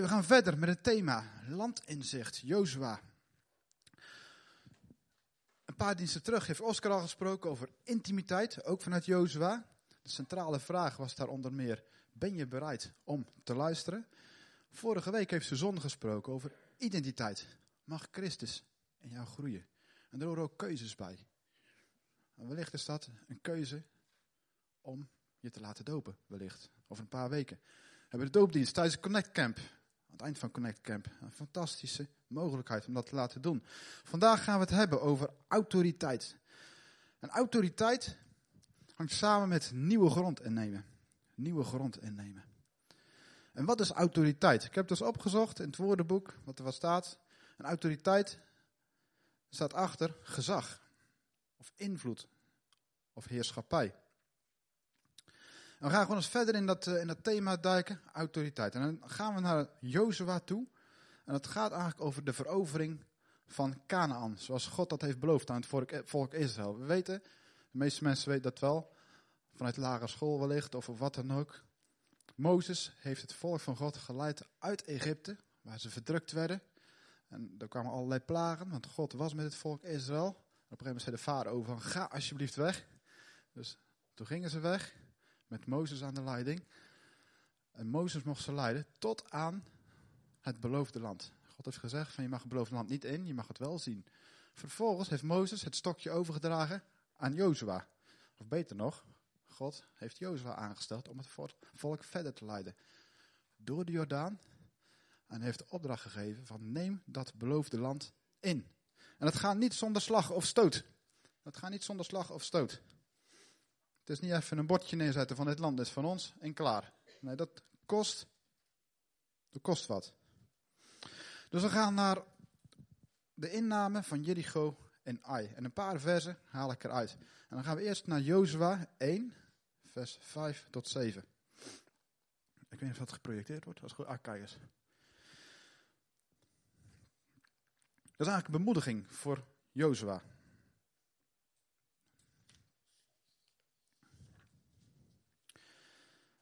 we gaan verder met het thema landinzicht, Jozua. Een paar diensten terug heeft Oscar al gesproken over intimiteit, ook vanuit Jozua. De centrale vraag was daar onder meer, ben je bereid om te luisteren? Vorige week heeft Suzanne gesproken over identiteit. Mag Christus in jou groeien? En er horen ook keuzes bij. En wellicht is dat een keuze om je te laten dopen, wellicht. Over een paar weken. We hebben de doopdienst tijdens Connect Camp. Het eind van Connect Camp. Een fantastische mogelijkheid om dat te laten doen. Vandaag gaan we het hebben over autoriteit. En autoriteit hangt samen met nieuwe grond innemen. Nieuwe grond innemen. En wat is autoriteit? Ik heb dus opgezocht in het woordenboek wat er wat staat. Een autoriteit staat achter gezag. Of invloed. Of heerschappij. En we gaan gewoon eens verder in dat, eh, in dat thema duiken, autoriteit. En dan gaan we naar Jozua toe. En het gaat eigenlijk over de verovering van Canaan. Zoals God dat heeft beloofd aan het volk Israël. We weten, de meeste mensen weten dat wel. Vanuit lagere school wellicht of wat dan ook. Mozes heeft het volk van God geleid uit Egypte, waar ze verdrukt werden. En er kwamen allerlei plagen, want God was met het volk Israël. Op een gegeven moment zei de farao van, ga alsjeblieft weg. Dus toen gingen ze weg, met Mozes aan de leiding. En Mozes mocht ze leiden tot aan het beloofde land. God heeft gezegd van je mag het beloofde land niet in, je mag het wel zien. Vervolgens heeft Mozes het stokje overgedragen aan Jozua. Of beter nog, God heeft Jozua aangesteld om het volk verder te leiden. Door de Jordaan. En heeft opdracht gegeven van neem dat beloofde land in. En dat gaat niet zonder slag of stoot. Dat gaat niet zonder slag of stoot. Het is niet even een bordje neerzetten van dit land is van ons en klaar. Nee, dat kost, dat kost wat. Dus we gaan naar de inname van Jericho en Ai. En een paar versen haal ik eruit. En dan gaan we eerst naar Jozua 1, vers 5 tot 7. Ik weet niet of dat geprojecteerd wordt. Als goed. Ah. Dat is eigenlijk een bemoediging voor Jozua.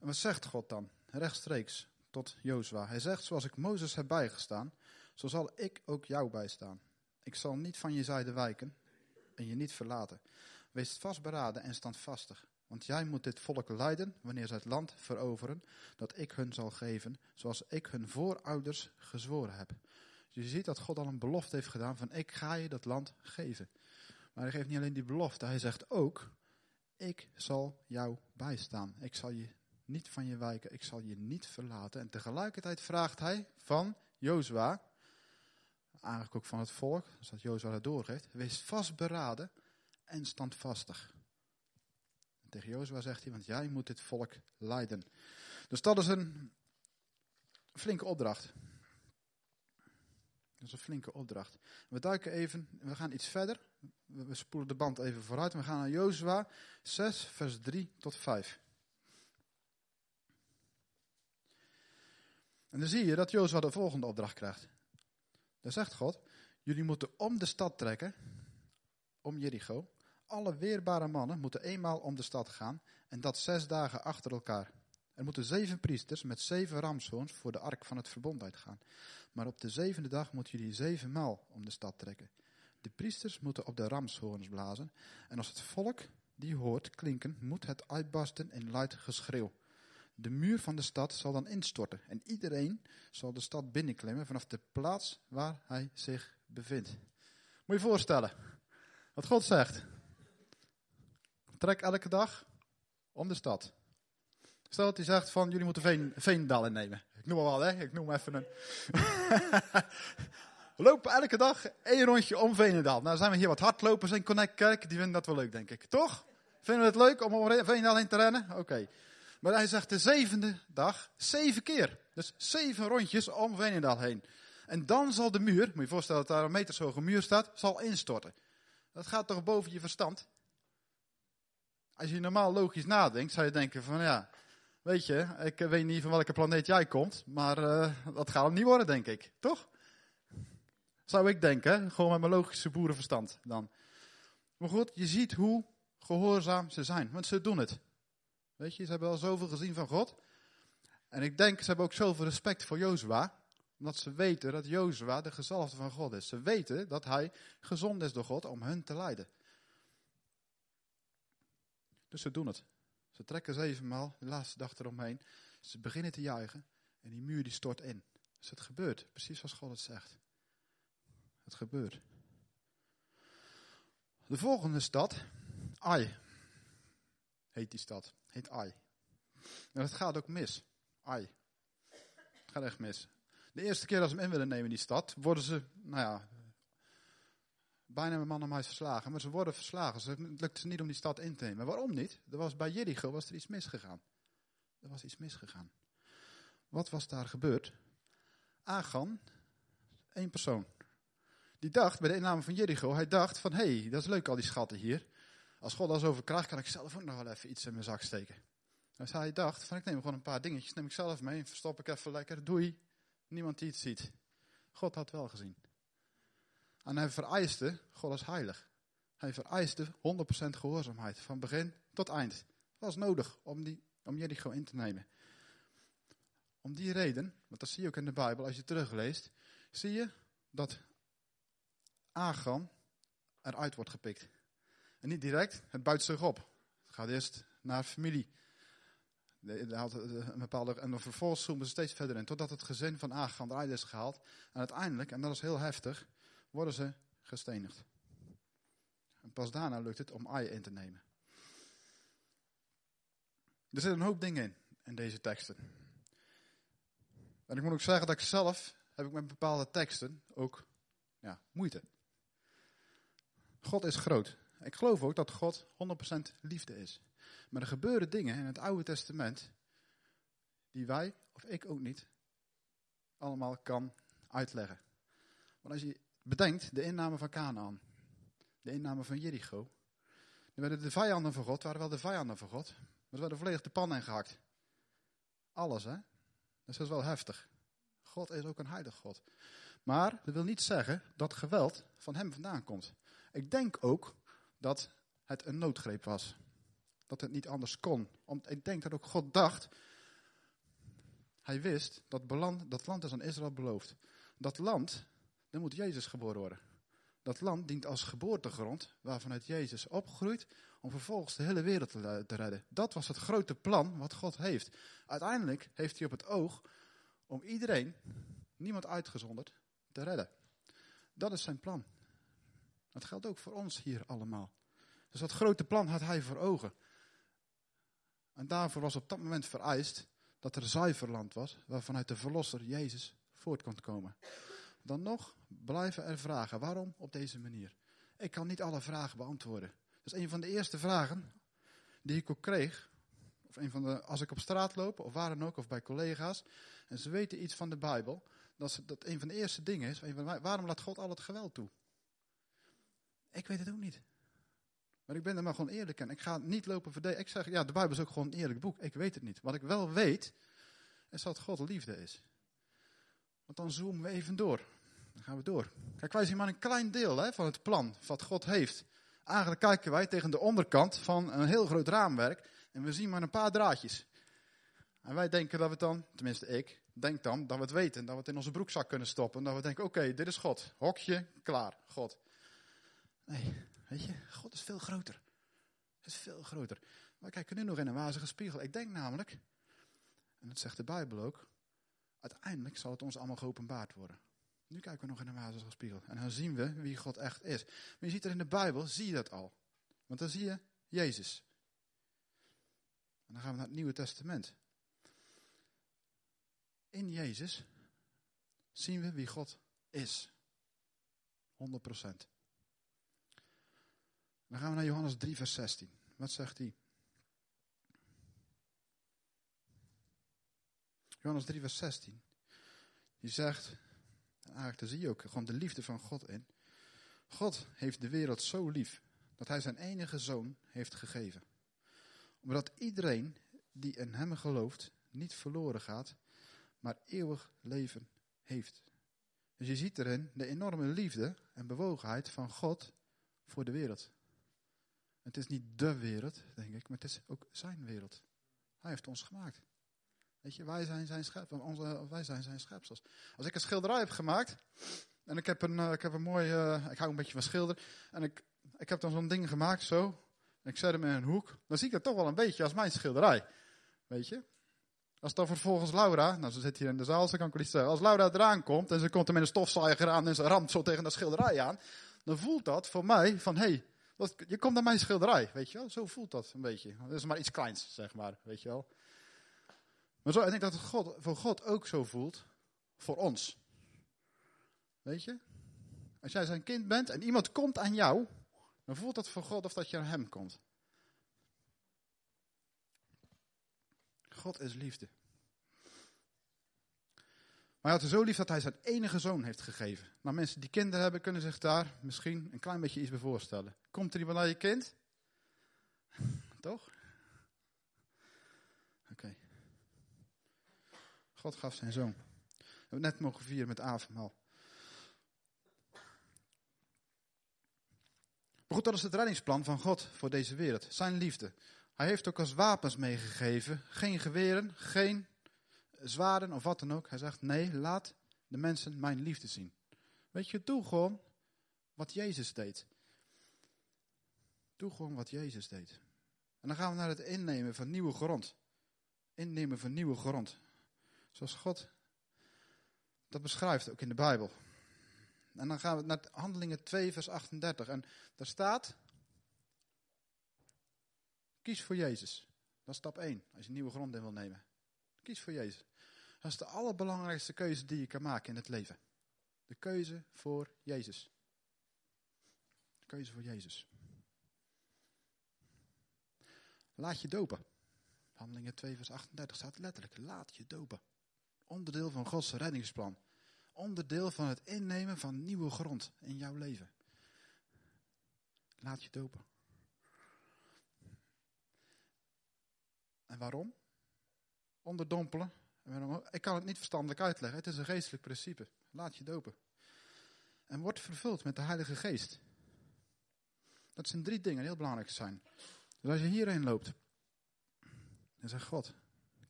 En wat zegt God dan? Rechtstreeks tot Jozua. Hij zegt, zoals ik Mozes heb bijgestaan, zo zal ik ook jou bijstaan. Ik zal niet van je zijde wijken en je niet verlaten. Wees vastberaden en standvastig. Want jij moet dit volk leiden wanneer ze het land veroveren dat ik hun zal geven, zoals ik hun voorouders gezworen heb. Dus je ziet dat God al een belofte heeft gedaan van ik ga je dat land geven. Maar hij geeft niet alleen die belofte, hij zegt ook, ik zal jou bijstaan. Ik zal je niet van je wijken, ik zal je niet verlaten. En tegelijkertijd vraagt hij van Jozua, eigenlijk ook van het volk, zoals Jozua dat doorgeeft, wees vastberaden en standvastig. Tegen Jozua zegt hij, want jij moet dit volk leiden. Dus dat is een flinke opdracht. Dat is een flinke opdracht. We duiken even, we gaan iets verder. We spoelen de band even vooruit. We gaan naar Jozua 6, vers 3 tot 5. En dan zie je dat Jozua de volgende opdracht krijgt. Daar zegt God, jullie moeten om de stad trekken, om Jericho, alle weerbare mannen moeten eenmaal om de stad gaan en dat zes dagen achter elkaar. Er moeten zeven priesters met zeven ramshoorns voor de ark van het verbond uitgaan. Maar op de zevende dag moeten jullie zevenmaal om de stad trekken. De priesters moeten op de ramshoorns blazen en als het volk die hoort klinken, moet het uitbarsten in luid geschreeuw. De muur van de stad zal dan instorten en iedereen zal de stad binnenklimmen vanaf de plaats waar hij zich bevindt. Moet je je voorstellen wat God zegt. Trek elke dag om de stad. Stel dat hij zegt van jullie moeten Veen, Veendal innemen. Ik noem maar wel, hè? Ik noem even een. lopen elke dag één rondje om Veenendaal. Nou zijn we hier wat hardlopers in Connect Kerk. Die vinden dat wel leuk, denk ik. Toch? Vinden we het leuk om om Veenendaal heen te rennen? Oké. Maar hij zegt de zevende dag zeven keer. Dus zeven rondjes om Veenendaal heen. En dan zal de muur, moet je je voorstellen dat daar een metershoge muur staat, zal instorten. Dat gaat toch boven je verstand? Als je normaal logisch nadenkt, zou je denken van ja, weet je, ik weet niet van welke planeet jij komt, maar uh, dat gaat hem niet worden, denk ik. Toch? Zou ik denken, gewoon met mijn logische boerenverstand dan. Maar goed, je ziet hoe gehoorzaam ze zijn, want ze doen het. Weet je, ze hebben al zoveel gezien van God. En ik denk, ze hebben ook zoveel respect voor Jozua. Omdat ze weten dat Jozua de gezalfde van God is. Ze weten dat hij gezond is door God om hun te leiden. Dus ze doen het. Ze trekken zevenmaal, de laatste dag eromheen. Ze beginnen te juichen en die muur die stort in. Dus het gebeurt, precies zoals God het zegt. Het gebeurt. De volgende stad, Ai, heet die stad. Heet Ai. En het gaat ook mis. Ai. Het gaat echt mis. De eerste keer dat ze hem in willen nemen, die stad, worden ze, nou ja, bijna met man en muis verslagen. Maar ze worden verslagen. Ze, het lukt ze niet om die stad in te nemen. Waarom niet? Er was, bij Jericho was er iets misgegaan. Er was iets misgegaan. Wat was daar gebeurd? Agan, één persoon. Die dacht bij de inname van Jericho, hij dacht van, hé, hey, dat is leuk al die schatten hier. Als God alles over krijgt, kan ik zelf ook nog wel even iets in mijn zak steken. Dus hij dacht van, ik neem gewoon een paar dingetjes, neem ik zelf mee, verstop ik even lekker, doei. Niemand die het ziet. God had wel gezien. En hij vereiste, God is heilig. Hij vereiste 100% gehoorzaamheid, van begin tot eind. Dat was nodig om, die, om Jericho in te nemen. Om die reden, want dat zie je ook in de Bijbel, als je terugleest, zie je dat Agan eruit wordt gepikt. En niet direct, het buit zich op. Het gaat eerst naar familie. Had een bepaalde, en dan vervolgens zoomen ze steeds verder in, totdat het gezin van Agan eruit is gehaald. En uiteindelijk, en dat is heel heftig, worden ze gestenigd. En pas daarna lukt het om Ai in te nemen. Er zitten een hoop dingen in, in deze teksten. En ik moet ook zeggen dat ik zelf, heb ik met bepaalde teksten ook ja, moeite. God is groot. Ik geloof ook dat God 100% liefde is. Maar er gebeuren dingen in het Oude Testament die wij, of ik ook niet, allemaal kan uitleggen. Want als je bedenkt de inname van Canaan, de inname van Jericho, dan werden de vijanden van God, waren wel de vijanden van God, maar ze werden volledig de pan ingehakt. Alles, hè? Dus dat is wel heftig. God is ook een heilig God. Maar dat wil niet zeggen dat geweld van hem vandaan komt. Ik denk ook dat het een noodgreep was. Dat het niet anders kon. Om, ik denk dat ook God dacht. Hij wist dat beland, dat land is aan Israël beloofd. Dat land, daar moet Jezus geboren worden. Dat land dient als geboortegrond waarvanuit Jezus opgroeit om vervolgens de hele wereld te, te redden. Dat was het grote plan wat God heeft. Uiteindelijk heeft hij op het oog om iedereen, niemand uitgezonderd, te redden. Dat is zijn plan. Dat geldt ook voor ons hier allemaal. Dus dat grote plan had hij voor ogen. En daarvoor was op dat moment vereist dat er zuiver land was, waarvanuit de verlosser Jezus voort kon komen. Dan nog blijven er vragen. Waarom op deze manier? Ik kan niet alle vragen beantwoorden. Dat is een van de eerste vragen die ik ook kreeg. Of een van de, als ik op straat loop, of waar dan ook, of bij collega's. En ze weten iets van de Bijbel. Dat, dat een van de eerste dingen is, waarom laat God al het geweld toe? Ik weet het ook niet. Maar ik ben er maar gewoon eerlijk in. Ik ga niet lopen verdedigen. Ik zeg, ja, de Bijbel is ook gewoon een eerlijk boek. Ik weet het niet. Wat ik wel weet, is dat God liefde is. Want dan zoomen we even door. Dan gaan we door. Kijk, wij zien maar een klein deel hè, van het plan wat God heeft. Eigenlijk kijken wij tegen de onderkant van een heel groot raamwerk. En we zien maar een paar draadjes. En wij denken dat we het dan, tenminste ik, denk dan dat we het weten. Dat we het in onze broekzak kunnen stoppen. Dat we denken, oké, dit is God. Hokje, klaar, God. Nee, weet je, God is veel groter. is veel groter. Wij kijken nu nog in een wazige spiegel. Ik denk namelijk, en dat zegt de Bijbel ook, uiteindelijk zal het ons allemaal geopenbaard worden. Nu kijken we nog in een wazige spiegel. En dan zien we wie God echt is. Maar je ziet er in de Bijbel, zie je dat al. Want dan zie je Jezus. En dan gaan we naar het Nieuwe Testament. In Jezus zien we wie God is. 100 procent. Dan gaan we naar Johannes 3, vers 16. Wat zegt hij? Johannes 3, vers 16. Die zegt, eigenlijk daar zie je ook gewoon de liefde van God in. God heeft de wereld zo lief dat hij zijn enige zoon heeft gegeven. Omdat iedereen die in hem gelooft niet verloren gaat, maar eeuwig leven heeft. Dus je ziet erin de enorme liefde en bewogenheid van God voor de wereld. Het is niet de wereld, denk ik, maar het is ook zijn wereld. Hij heeft ons gemaakt. Weet je, wij zijn zijn, schep, onze, wij zijn zijn schepsels. Als ik een schilderij heb gemaakt, en ik heb een, uh, ik heb een mooi, uh, ik hou een beetje van schilderen, en ik, ik heb dan zo'n ding gemaakt, zo, en ik zet hem in een hoek, dan zie ik het toch wel een beetje als mijn schilderij. Weet je? Als dan vervolgens Laura, nou ze zit hier in de zaal, ze kan ik iets zeggen. Als Laura eraan komt en ze komt er met een stofzuiger aan en ze ramt zo tegen dat schilderij aan. Dan voelt dat voor mij van, hé, hey, je komt naar mijn schilderij, weet je wel. Zo voelt dat een beetje. Dat is maar iets kleins, zeg maar, weet je wel. Maar zo, ik denk dat het God, voor God ook zo voelt, voor ons. Weet je? Als jij zijn kind bent en iemand komt aan jou, dan voelt dat voor God of dat je aan hem komt. God is liefde. Maar hij had er zo lief dat hij zijn enige zoon heeft gegeven. Nou, mensen die kinderen hebben, kunnen zich daar misschien een klein beetje iets bij voorstellen. Komt er iemand naar je kind? Toch? Oké. God gaf zijn zoon. We hebben net mogen vieren met avondmaal. Maar goed, dat is het reddingsplan van God voor deze wereld. Zijn liefde. Hij heeft ook als wapens meegegeven. Geen geweren, geen zwaarden of wat dan ook. Hij zegt, nee, laat de mensen mijn liefde zien. Weet je, doe gewoon wat Jezus deed. Doe gewoon wat Jezus deed. En dan gaan we naar het innemen van nieuwe grond. Innemen van nieuwe grond. Zoals God dat beschrijft, ook in de Bijbel. En dan gaan we naar Handelingen 2, vers 38. En daar staat, Kies voor Jezus. Dat is stap 1, als je nieuwe grond in wil nemen. Kies voor Jezus. Dat is de allerbelangrijkste keuze die je kan maken in het leven. De keuze voor Jezus. De keuze voor Jezus. Laat je dopen. Handelingen 2 vers 38 staat letterlijk. Laat je dopen. Onderdeel van Gods reddingsplan. Onderdeel van het innemen van nieuwe grond in jouw leven. Laat je dopen. En waarom? Onderdompelen. Ik kan het niet verstandelijk uitleggen. Het is een geestelijk principe. Laat je dopen. En word vervuld met de Heilige Geest. Dat zijn drie dingen die heel belangrijk zijn. Dus als je hierheen loopt, dan zegt God,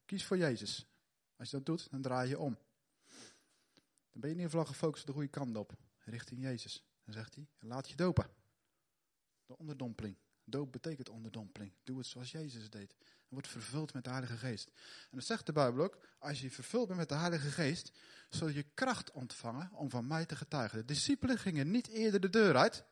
kies voor Jezus. Als je dat doet, dan draai je om. Dan ben je in ieder geval gefocust de goede kant op, richting Jezus. Dan zegt hij, laat je dopen. De onderdompeling. Doop betekent onderdompeling. Doe het zoals Jezus deed. En word vervuld met de Heilige Geest. En dan zegt de Bijbel ook, als je vervuld bent met de Heilige Geest, zul je kracht ontvangen om van mij te getuigen. De discipelen gingen niet eerder de deur uit.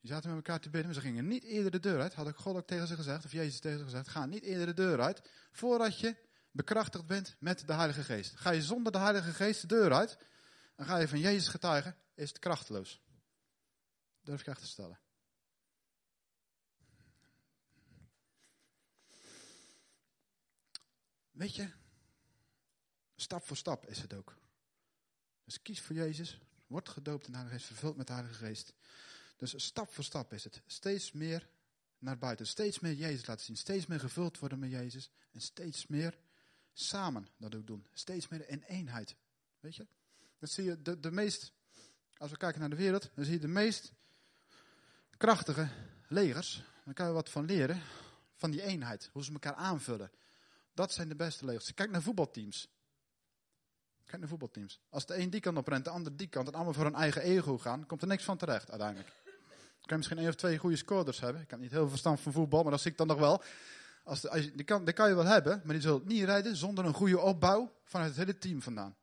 Die zaten met elkaar te bidden, maar ze gingen niet eerder de deur uit. Had ik God ook tegen ze gezegd, of Jezus tegen ze gezegd, ga niet eerder de deur uit, voordat je bekrachtigd bent met de Heilige Geest. Ga je zonder de Heilige Geest de deur uit, dan ga je van Jezus getuigen, is het krachteloos. durf ik echt te stellen. Weet je, stap voor stap is het ook. Dus kies voor Jezus, word gedoopt in de Geest, vervuld met Heilige Geest. Dus stap voor stap is het. Steeds meer naar buiten, steeds meer Jezus laten zien, steeds meer gevuld worden met Jezus en steeds meer samen dat ook doen. Steeds meer in eenheid. Weet je? Dat zie je de, de meest, als we kijken naar de wereld, dan zie je de meest krachtige legers. Dan kan je wat van leren, van die eenheid, hoe ze elkaar aanvullen. Dat zijn de beste legers. Kijk naar voetbalteams. Kijk naar voetbalteams. Als de een die kant op rent, de ander die kant, en allemaal voor hun eigen ego gaan, komt er niks van terecht uiteindelijk. Dan kan je misschien één of twee goede scorers hebben. Ik heb niet heel veel verstand van voetbal, maar dat zie ik dan nog wel. Als de, als die, kan, die kan je wel hebben, maar die zult niet rijden zonder een goede opbouw vanuit het hele team vandaan.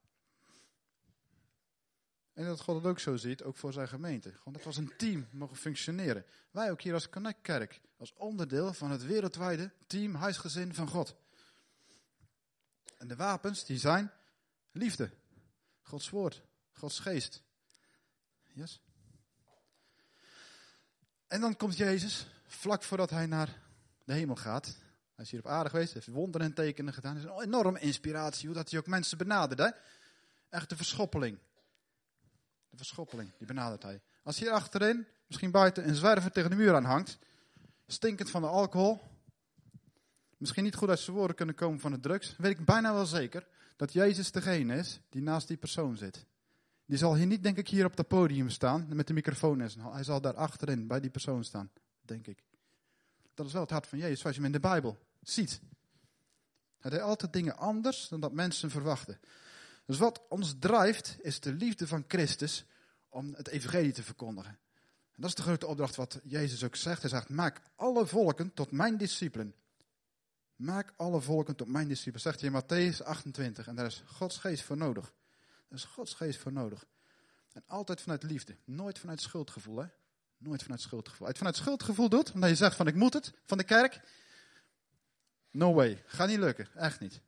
En dat God het ook zo ziet, ook voor zijn gemeente. Gewoon dat we als een team mogen functioneren. Wij ook hier als Connect Kerk, als onderdeel van het wereldwijde team huisgezin van God. En de wapens, die zijn liefde. Gods woord. Gods geest. Yes. En dan komt Jezus, vlak voordat hij naar de hemel gaat. Hij is hier op aarde geweest, heeft wonderen en tekenen gedaan. Het is een enorme inspiratie, hoe dat hij ook mensen benaderde. Echt de verschoppeling. De verschoppeling, die benadert hij. Als hier achterin, misschien buiten, een zwerver tegen de muur aan hangt, stinkend van de alcohol, misschien niet goed uit zijn woorden kunnen komen van de drugs, weet ik bijna wel zeker dat Jezus degene is die naast die persoon zit. Die zal hier niet, denk ik, hier op het podium staan met de microfoon zijn Hij zal daar achterin bij die persoon staan, denk ik. Dat is wel het hart van Jezus, zoals je hem in de Bijbel ziet. Hij deed altijd dingen anders dan dat mensen verwachten. Dus wat ons drijft, is de liefde van Christus om het evangelie te verkondigen. En dat is de grote opdracht wat Jezus ook zegt. Hij zegt, maak alle volken tot mijn discipelen. Maak alle volken tot mijn discipelen, zegt hij in Matthäus 28. En daar is Gods geest voor nodig. Daar is Gods geest voor nodig. En altijd vanuit liefde. Nooit vanuit schuldgevoel, hè? Nooit vanuit schuldgevoel. Als je vanuit schuldgevoel doet, omdat je zegt van ik moet het, van de kerk. No way. Gaat niet lukken. Echt niet.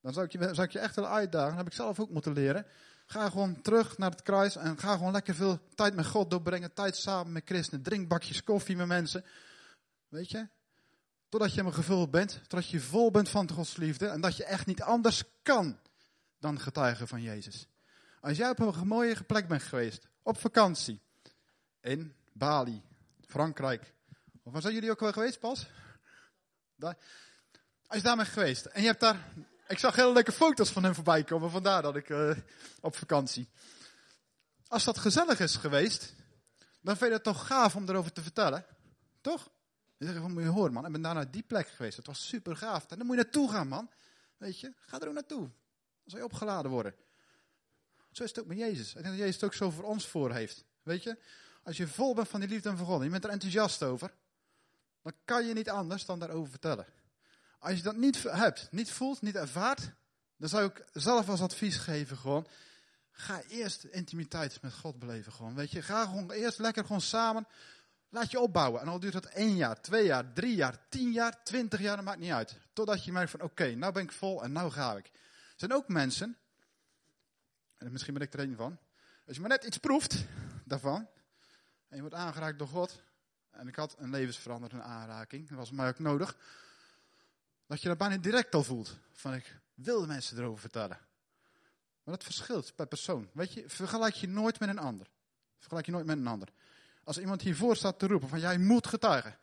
Dan zou ik, je, zou ik je echt willen uitdagen. Dat heb ik zelf ook moeten leren. Ga gewoon terug naar het kruis en ga gewoon lekker veel tijd met God doorbrengen. Tijd samen met christenen. Drink bakjes koffie met mensen. Weet je? Totdat je hem gevuld bent. Totdat je vol bent van Gods liefde. En dat je echt niet anders kan dan getuigen van Jezus. Als jij op een mooie plek bent geweest. Op vakantie. In Bali. Frankrijk. Of waar zijn jullie ook wel geweest pas? Daar. Als je daar bent geweest. En je hebt daar ik zag hele leuke foto's van hem voorbij komen, vandaar dat ik uh, op vakantie. Als dat gezellig is geweest, dan vind je het toch gaaf om erover te vertellen. Toch? Je zegt van, moet je horen man, ik ben daar naar die plek geweest. Het was super gaaf. En dan moet je naartoe gaan man. Weet je, ga er ook naartoe. Dan zal je opgeladen worden. Zo is het ook met Jezus. Ik denk dat Jezus het ook zo voor ons voor heeft. Weet je, als je vol bent van die liefde en van God, en je bent er enthousiast over, dan kan je niet anders dan daarover vertellen. Als je dat niet hebt, niet voelt, niet ervaart, dan zou ik zelf als advies geven gewoon, ga eerst intimiteit met God beleven gewoon. Weet je, ga gewoon eerst lekker gewoon samen, laat je opbouwen. En al duurt dat één jaar, twee jaar, drie jaar, tien jaar, twintig jaar, dat maakt niet uit. Totdat je merkt van, oké, nou ben ik vol en nou ga ik. Er zijn ook mensen, en misschien ben ik er een van, als je maar net iets proeft daarvan, en je wordt aangeraakt door God, en ik had een levensveranderende aanraking, dat was mij ook nodig, dat je dat bijna direct al voelt. Van ik wil de mensen erover vertellen. Maar dat verschilt per persoon. Weet je, vergelijk je nooit met een ander. Vergelijk je nooit met een ander. Als iemand hiervoor staat te roepen van jij moet getuigen.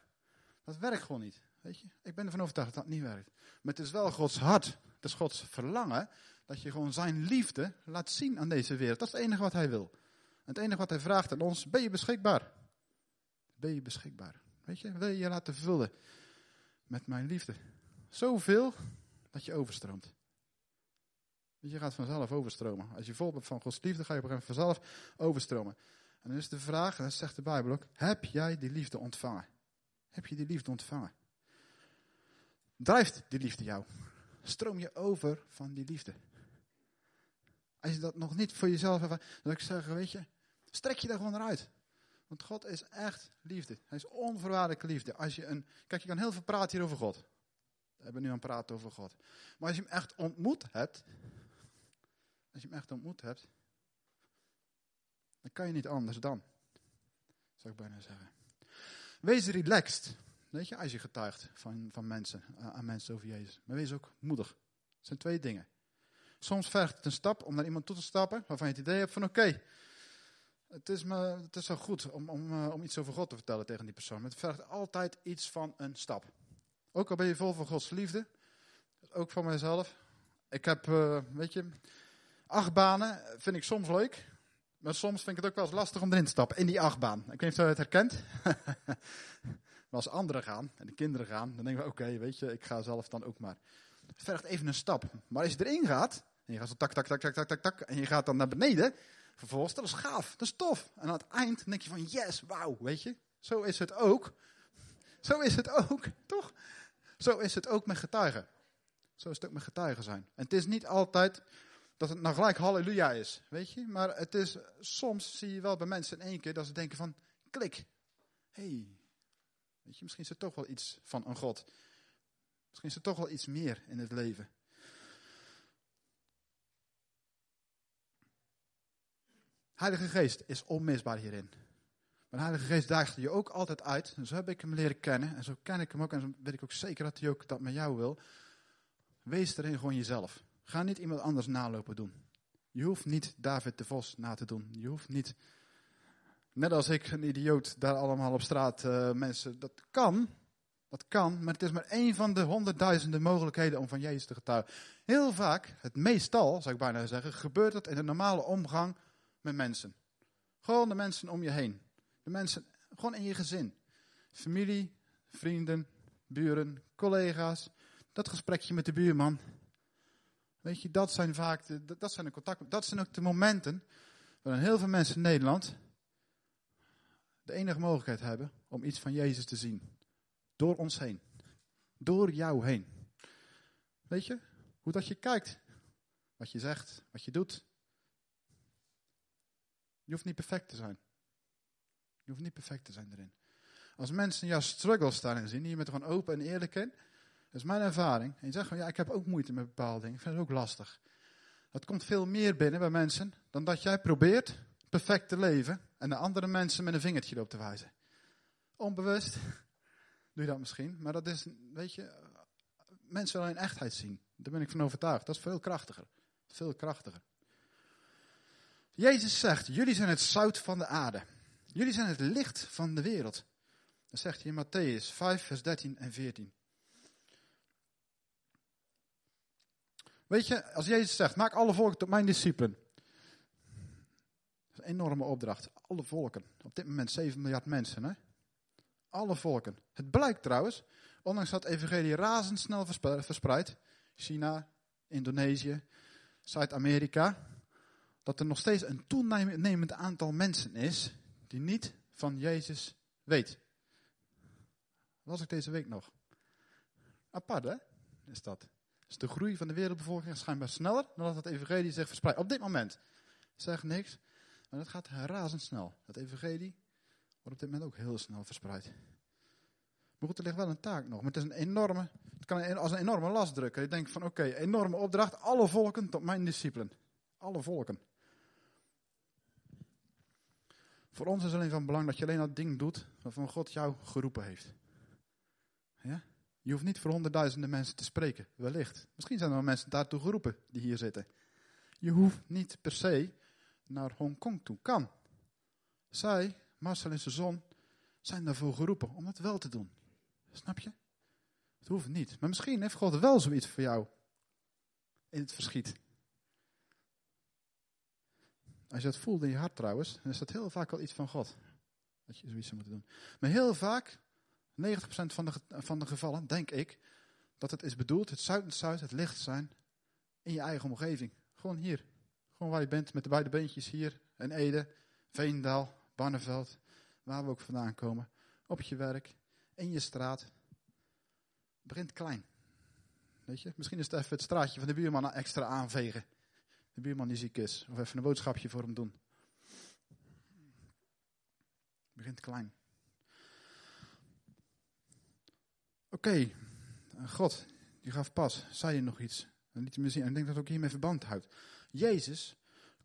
Dat werkt gewoon niet. Weet je, ik ben ervan overtuigd dat dat niet werkt. Maar het is wel Gods hart. Het is Gods verlangen dat je gewoon zijn liefde laat zien aan deze wereld. Dat is het enige wat hij wil. En het enige wat hij vraagt aan ons, ben je beschikbaar? Ben je beschikbaar? Weet je, wil je je laten vullen met mijn liefde? Zoveel dat je overstroomt. Je gaat vanzelf overstromen. Als je vol bent van Gods liefde, ga je op een vanzelf overstromen. En dan is de vraag, zegt de Bijbel ook, heb jij die liefde ontvangen? Heb je die liefde ontvangen? Drijft die liefde jou? Stroom je over van die liefde? Als je dat nog niet voor jezelf hebt, dan zou ik zeggen, weet je, strek je daar gewoon eruit. Want God is echt liefde. Hij is onvoorwaardelijke liefde. Als je een, kijk, je kan heel veel praten hier over God. We hebben nu aan het praten over God. Maar als je hem echt ontmoet hebt, als je hem echt ontmoet hebt, dan kan je niet anders dan. Zou ik bijna zeggen. Wees relaxed. Weet je, als je getuigt van, van mensen, aan mensen over Jezus. Maar wees ook moedig. Het zijn twee dingen. Soms vergt het een stap om naar iemand toe te stappen waarvan je het idee hebt van oké, het, is me, het is wel goed om, om, eh, om iets over God te vertellen tegen die persoon. Maar het vergt altijd iets van een stap. Ook al ben je vol van Gods liefde. Ook van mijzelf. Ik heb, uh, weet je, achtbanen vind ik soms leuk. Maar soms vind ik het ook wel eens lastig om erin te stappen. In die achtbaan. Ik weet niet of je het herkent. maar als anderen gaan en de kinderen gaan, dan denken we, oké, weet je, ik ga zelf dan ook maar. Het vergt even een stap. Maar als je erin gaat, en je gaat zo tak, tak, tak, tak, tak, tak, tak, en je gaat dan naar beneden, vervolgens, dat is gaaf, dat is tof. En aan het eind denk je van, yes, wauw, weet je. Zo is het ook. Zo is het ook, toch? Zo is het ook met getuigen. Zo is het ook met getuigen zijn. En het is niet altijd dat het nou gelijk halleluja is, weet je. Maar het is, soms zie je wel bij mensen in één keer dat ze denken van, klik. hey, weet je, misschien is er toch wel iets van een God. Misschien is er toch wel iets meer in het leven. Heilige Geest is onmisbaar hierin. Maar de Heilige Geest daagt je ook altijd uit. En zo heb ik hem leren kennen. En zo ken ik hem ook. En zo weet ik ook zeker dat hij ook dat met jou wil. Wees erin gewoon jezelf. Ga niet iemand anders nalopen doen. Je hoeft niet David de Vos na te doen. Je hoeft niet, net als ik, een idioot, daar allemaal op straat uh, mensen. Dat kan. Dat kan. Maar het is maar één van de honderdduizenden mogelijkheden om van Jezus te getuigen. Heel vaak, het meestal, zou ik bijna zeggen, gebeurt het in de normale omgang met mensen. Gewoon de mensen om je heen. De mensen, gewoon in je gezin. Familie, vrienden, buren, collega's. Dat gesprekje met de buurman. Weet je, dat zijn vaak de, dat zijn de contacten. Dat zijn ook de momenten waarin heel veel mensen in Nederland de enige mogelijkheid hebben om iets van Jezus te zien. Door ons heen. Door jou heen. Weet je, hoe dat je kijkt. Wat je zegt, wat je doet. Je hoeft niet perfect te zijn. Je hoeft niet perfect te zijn erin. Als mensen jouw struggles daarin zien, die je met gewoon open en eerlijk in, dat is mijn ervaring. En je zegt van ja, ik heb ook moeite met bepaalde dingen. Ik vind het ook lastig. Dat komt veel meer binnen bij mensen dan dat jij probeert perfect te leven en de andere mensen met een vingertje erop te wijzen. Onbewust doe je dat misschien, maar dat is, weet je, mensen willen in echtheid zien. Daar ben ik van overtuigd. Dat is veel krachtiger. Veel krachtiger. Jezus zegt, jullie zijn het zout van de aarde. Jullie zijn het licht van de wereld. Dat zegt hij in Matthäus 5, vers 13 en 14. Weet je, als Jezus zegt, maak alle volken tot mijn discipelen. Dat is een enorme opdracht. Alle volken. Op dit moment 7 miljard mensen. Hè? Alle volken. Het blijkt trouwens, ondanks dat evangelie razendsnel verspreidt. China, Indonesië, Zuid-Amerika. Dat er nog steeds een toenemend aantal mensen is die niet van Jezus weet. was ik deze week nog. Apart hè, is dat. Dus de groei van de wereldbevolking is schijnbaar sneller dan dat het evangelie zich verspreidt. Op dit moment. Zeg niks, maar dat gaat razendsnel. Het evangelie wordt op dit moment ook heel snel verspreid. Maar goed, er ligt wel een taak nog. Maar het is een enorme, het kan als een enorme last drukken. Je denkt van oké, enorme opdracht, alle volken tot mijn discipelen. Alle volken. Voor ons is alleen van belang dat je alleen dat ding doet waarvan God jou geroepen heeft. Ja? Je hoeft niet voor honderdduizenden mensen te spreken, wellicht. Misschien zijn er wel mensen daartoe geroepen die hier zitten. Je hoeft niet per se naar Hongkong toe. Kan. Zij, Marcel en zijn zon, zijn daarvoor geroepen om het wel te doen. Snap je? Het hoeft niet. Maar misschien heeft God wel zoiets voor jou in het verschiet. Als je dat voelt in je hart trouwens, dan is dat heel vaak wel iets van God. Dat je zoiets zou moeten doen. Maar heel vaak 90% van de, van de gevallen, denk ik, dat het is bedoeld, het zuid en zuid, het licht zijn in je eigen omgeving. Gewoon hier. Gewoon waar je bent, met de beide beentjes hier. En Ede, Veendaal, Barneveld, waar we ook vandaan komen. Op je werk, in je straat. Het begint klein. Weet je, misschien is het even het straatje van de buurman extra aanvegen. De buurman die ziek is. Of even een boodschapje voor hem doen. Het begint klein. Oké, okay. God, die gaf pas, zei je nog iets. En liet me zien. En ik denk dat het ook hiermee verband houdt. Jezus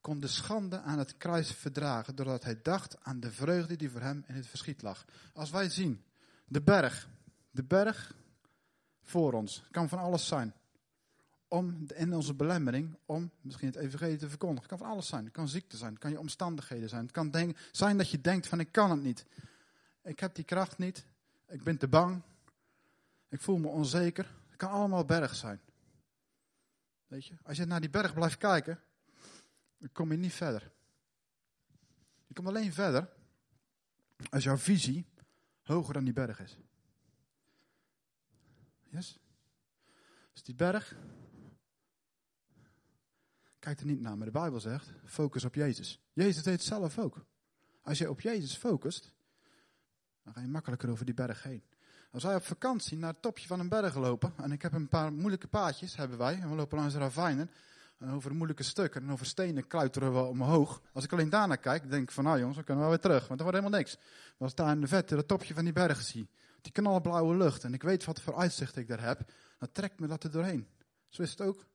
kon de schande aan het kruis verdragen doordat hij dacht aan de vreugde die voor hem in het verschiet lag. Als wij zien, de berg, de berg voor ons, kan van alles zijn. Om in onze belemmering, om misschien het evangelie te verkondigen. Kan van alles zijn. Het kan ziekte zijn, het kan je omstandigheden zijn. Het kan zijn dat je denkt van ik kan het niet. Ik heb die kracht niet, ik ben te bang, ik voel me onzeker. Het kan allemaal berg zijn. Weet je, als je naar die berg blijft kijken, dan kom je niet verder. Je komt alleen verder als jouw visie hoger dan die berg is. Yes? Dus die berg, kijk er niet naar, maar de Bijbel zegt, focus op Jezus. Jezus deed het zelf ook. Als je op Jezus focust, dan ga je makkelijker over die berg heen. Als wij op vakantie naar het topje van een berg lopen, en ik heb een paar moeilijke paadjes, hebben wij, en we lopen langs ravijnen, en over moeilijke stukken en over stenen kluiteren we omhoog. Als ik alleen daarnaar kijk, denk ik van nou jongens, we kunnen wel weer terug, want er wordt helemaal niks. Maar als ik daar in de vette het topje van die berg zie, die knalblauwe lucht, en ik weet wat voor uitzicht ik daar heb, dan trekt me dat er doorheen. Zo is het ook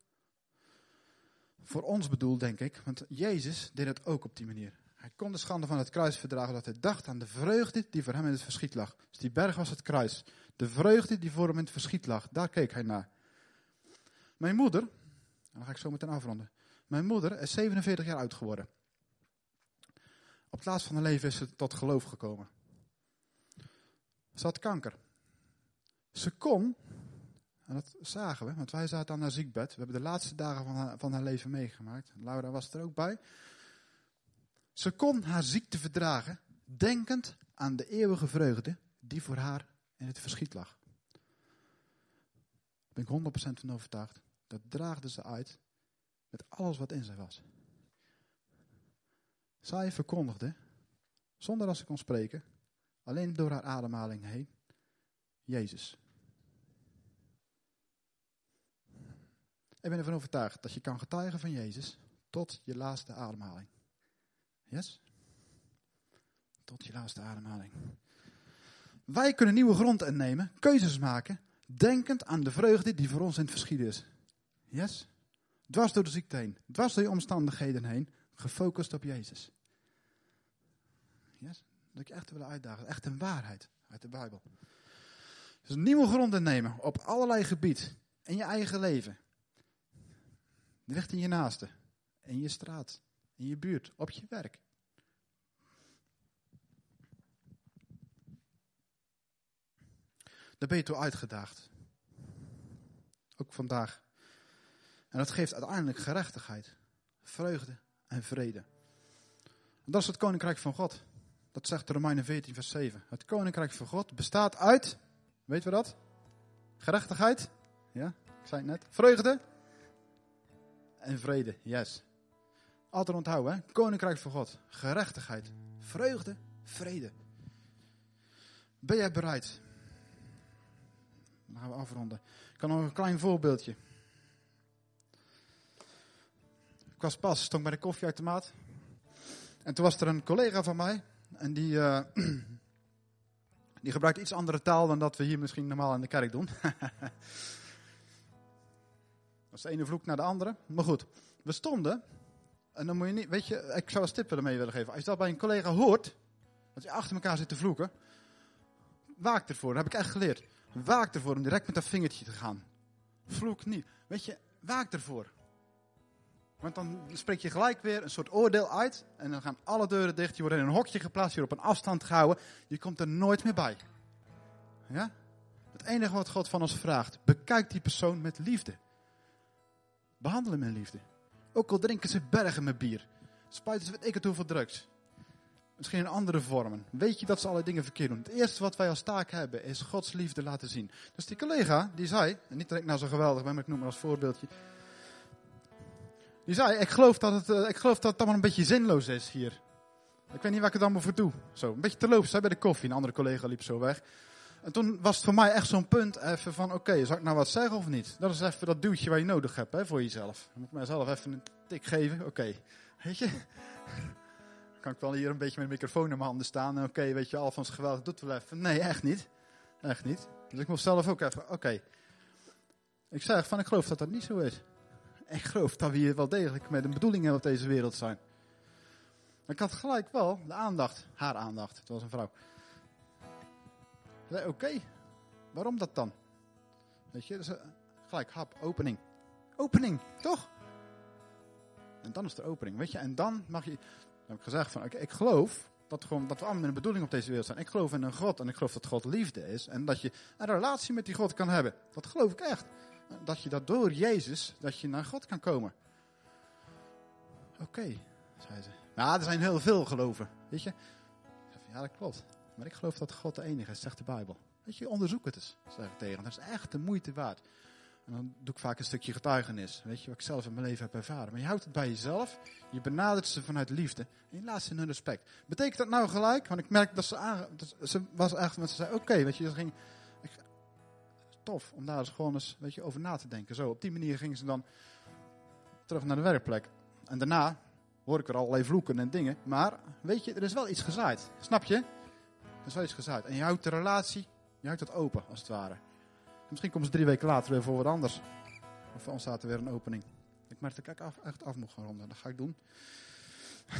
voor ons bedoeld, denk ik, want Jezus deed het ook op die manier. Hij kon de schande van het kruis verdragen, dat hij dacht aan de vreugde die voor hem in het verschiet lag. Dus die berg was het kruis. De vreugde die voor hem in het verschiet lag, daar keek hij naar. Mijn moeder, dan ga ik zo meteen afronden. Mijn moeder is 47 jaar oud geworden. Op het laatst van haar leven is ze tot geloof gekomen. Ze had kanker. Ze kon, en dat zagen we, want wij zaten aan haar ziekbed. We hebben de laatste dagen van van haar leven meegemaakt. Laura was er ook bij. Ze kon haar ziekte verdragen, denkend aan de eeuwige vreugde die voor haar in het verschiet lag. ben ik 100% van overtuigd. Dat draagde ze uit met alles wat in zij was. Zij verkondigde, zonder dat ze kon spreken, alleen door haar ademhaling heen, Jezus. Ik ben ervan overtuigd dat je kan getuigen van Jezus tot je laatste ademhaling. Yes? Tot je laatste ademhaling. Wij kunnen nieuwe grond innemen, keuzes maken, denkend aan de vreugde die voor ons in het verschiet is. Yes? Dwars door de ziekte heen, dwars door je omstandigheden heen, gefocust op Jezus. Yes? Dat ik je echt wil uitdagen. Echt een waarheid uit de Bijbel. Dus nieuwe grond innemen op allerlei gebied. In je eigen leven. Richting je naaste. In je straat. In je buurt. Op je werk. Daar ben je toe uitgedaagd. Ook vandaag. En dat geeft uiteindelijk gerechtigheid, vreugde en vrede. En dat is het koninkrijk van God. Dat zegt Romeinen 14, vers 7. Het koninkrijk van God bestaat uit, weten we dat? Gerechtigheid, ja, ik zei het net. Vreugde en vrede, yes. Altijd onthouden? Koninkrijk van God, gerechtigheid, vreugde, vrede. Ben jij bereid? Dan gaan we afronden. Ik kan nog een klein voorbeeldje. Ik was pas, stond bij de koffieautomaat. En toen was er een collega van mij. En die, uh, die gebruikt iets andere taal dan dat we hier misschien normaal in de kerk doen. dat is de ene vloek naar de andere. Maar goed, we stonden. En dan moet je niet, weet je, ik zou een tip ermee willen geven. Als je dat bij een collega hoort, dat je achter elkaar zit te vloeken. Waak ervoor, dat heb ik echt geleerd. Waak ervoor om direct met dat vingertje te gaan. Vloek niet. Weet je, waak ervoor. Want dan spreek je gelijk weer een soort oordeel uit. En dan gaan alle deuren dicht. Je wordt in een hokje geplaatst. Je wordt op een afstand gehouden. Je komt er nooit meer bij. Ja? Het enige wat God van ons vraagt. Bekijk die persoon met liefde. Behandel hem met liefde. Ook al drinken ze bergen met bier. Spuiten ze weet ik het hoeveel drugs. Misschien in andere vormen. Weet je dat ze alle dingen verkeerd doen. Het eerste wat wij als taak hebben is Gods liefde laten zien. Dus die collega die zei. Niet dat ik nou zo geweldig ben. Maar ik noem maar als voorbeeldje. Die zei, ik geloof dat het, uh, ik geloof dat allemaal een beetje zinloos is hier. Ik weet niet waar ik het allemaal voor doe. Zo, een beetje terloops bij de koffie. Een andere collega liep zo weg. En toen was het voor mij echt zo'n punt even van, oké, okay, zal ik nou wat zeggen of niet? Dat is even dat duwtje waar je nodig hebt hè, voor jezelf. Dan moet ik mijzelf even een tik geven, oké. Weet je? kan ik wel hier een beetje met de microfoon in mijn handen staan. Oké, okay, weet je, Alfons geweldig, doet wel even. Nee, echt niet. Echt niet. Dus ik moest zelf ook even, oké. Ik zeg van, ik geloof dat dat niet zo is ik geloof dat we hier wel degelijk met een bedoeling hebben op deze wereld zijn. Ik had gelijk wel de aandacht, haar aandacht, het was een vrouw. Oké, waarom dat dan? Weet je, uh, gelijk, hap, opening. Opening, toch? En dan is de opening, weet je. En dan mag je, dan heb ik gezegd van, oké, ik geloof dat, gewoon, dat we allemaal met een bedoeling op deze wereld zijn. Ik geloof in een God en ik geloof dat God liefde is. En dat je een relatie met die God kan hebben. Dat geloof ik echt dat je dat door Jezus, dat je naar God kan komen. Oké, zei ze. Nou, er zijn heel veel geloven, weet je. Ja, dat klopt. Maar ik geloof dat God de enige is, zegt de Bijbel. Weet je, onderzoek het eens, zeg ik tegen. Dat is echt de moeite waard. En dan doe ik vaak een stukje getuigenis. Weet je, wat ik zelf in mijn leven heb ervaren. Maar je houdt het bij jezelf. Je benadert ze vanuit liefde. En je laat ze in hun respect. Betekent dat nou gelijk? Want ik merk dat ze, aan, ze was echt, want ze zei, oké, weet je, ze ging, tof om daar eens gewoon eens weet je, over na te denken. Zo, op die manier gingen ze dan terug naar de werkplek. En daarna hoor ik er allerlei vloeken en dingen. Maar weet je, er is wel iets gezaaid. Snap je? Er is wel iets gezaaid. En je houdt de relatie, je houdt het open als het ware. En misschien komen ze drie weken later weer voor wat anders. Of ontstaat er weer een opening. Ik merk dat ik af, echt af moet gaan ronden. Dat ga ik doen.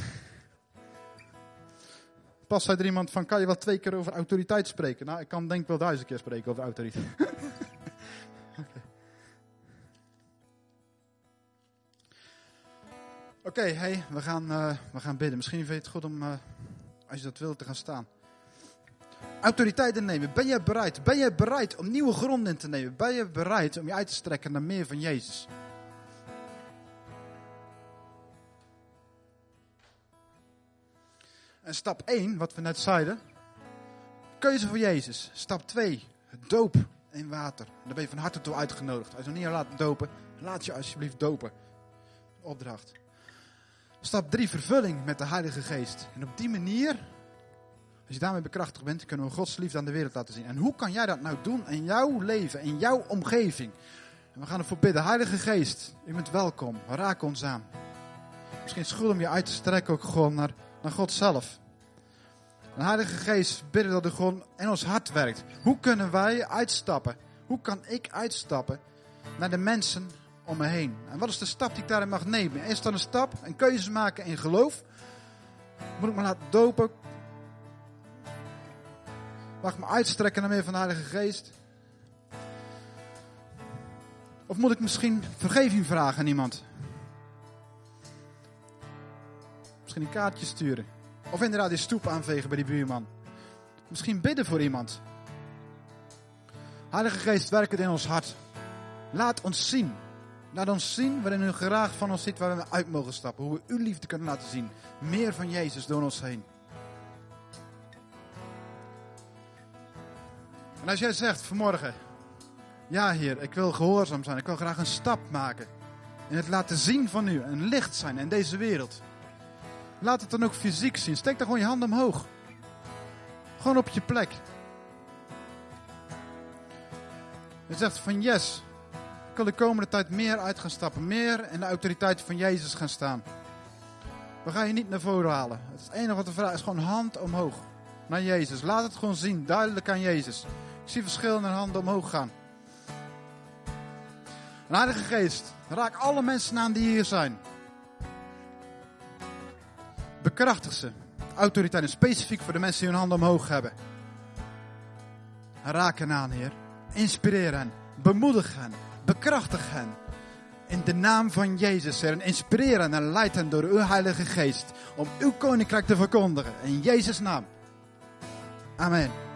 Pas zei er iemand van, kan je wel twee keer over autoriteit spreken? Nou, ik kan denk wel duizend keer spreken over autoriteit. Oké, hey, we, gaan, uh, we gaan bidden. Misschien vind je het goed om, uh, als je dat wilt, te gaan staan. Autoriteit innemen. Ben je bereid? Ben je bereid om nieuwe grond in te nemen? Ben je bereid om je uit te strekken naar meer van Jezus? En stap 1, wat we net zeiden, keuze voor Jezus. Stap 2, doop in water. Daar ben je van harte toe uitgenodigd. Als je nog niet laat dopen, laat je alsjeblieft dopen. Opdracht. Stap 3, vervulling met de Heilige Geest. En op die manier, als je daarmee bekrachtigd bent, kunnen we Gods liefde aan de wereld laten zien. En hoe kan jij dat nou doen in jouw leven, in jouw omgeving? We gaan ervoor bidden. Heilige Geest, u bent welkom. Raak ons aan. Misschien is het goed om je uit te strekken ook gewoon naar, naar God zelf. En Heilige Geest, bidden dat u gewoon in ons hart werkt. Hoe kunnen wij uitstappen? Hoe kan ik uitstappen naar de mensen om me heen? En wat is de stap die ik daarin mag nemen? Is dat een stap, een keuze maken in geloof? Moet ik me laten dopen? Mag ik me uitstrekken naar meer van de Heilige Geest? Of moet ik misschien vergeving vragen aan iemand? Misschien een kaartje sturen. Of inderdaad die stoep aanvegen bij die buurman. Misschien bidden voor iemand. Heilige Geest, werk het in ons hart. Laat ons zien. Laat ons zien waarin u graag van ons ziet waar we uit mogen stappen. Hoe we uw liefde kunnen laten zien. Meer van Jezus door ons heen. En als jij zegt vanmorgen, ja Heer, ik wil gehoorzaam zijn. Ik wil graag een stap maken. In het laten zien van u. Een licht zijn in deze wereld. Laat het dan ook fysiek zien. Steek dan gewoon je hand omhoog. Gewoon op je plek. Je zegt van yes, ik wil de komende tijd meer uit gaan stappen. Meer in de autoriteit van Jezus gaan staan. We gaan je niet naar voren halen. Het enige wat we vragen is gewoon hand omhoog. Naar Jezus. Laat het gewoon zien. Duidelijk aan Jezus. Zie verschillende handen omhoog gaan. Een Heilige Geest, raak alle mensen aan die hier zijn. Bekrachtig ze. Autoriteit. En specifiek voor de mensen die hun handen omhoog hebben. Raak hen aan, Heer. Inspireer hen. Bemoedig hen. Bekrachtig hen. In de naam van Jezus, Heer. En inspireer hen en leid hen door uw Heilige Geest. Om uw koninkrijk te verkondigen. In Jezus' naam. Amen.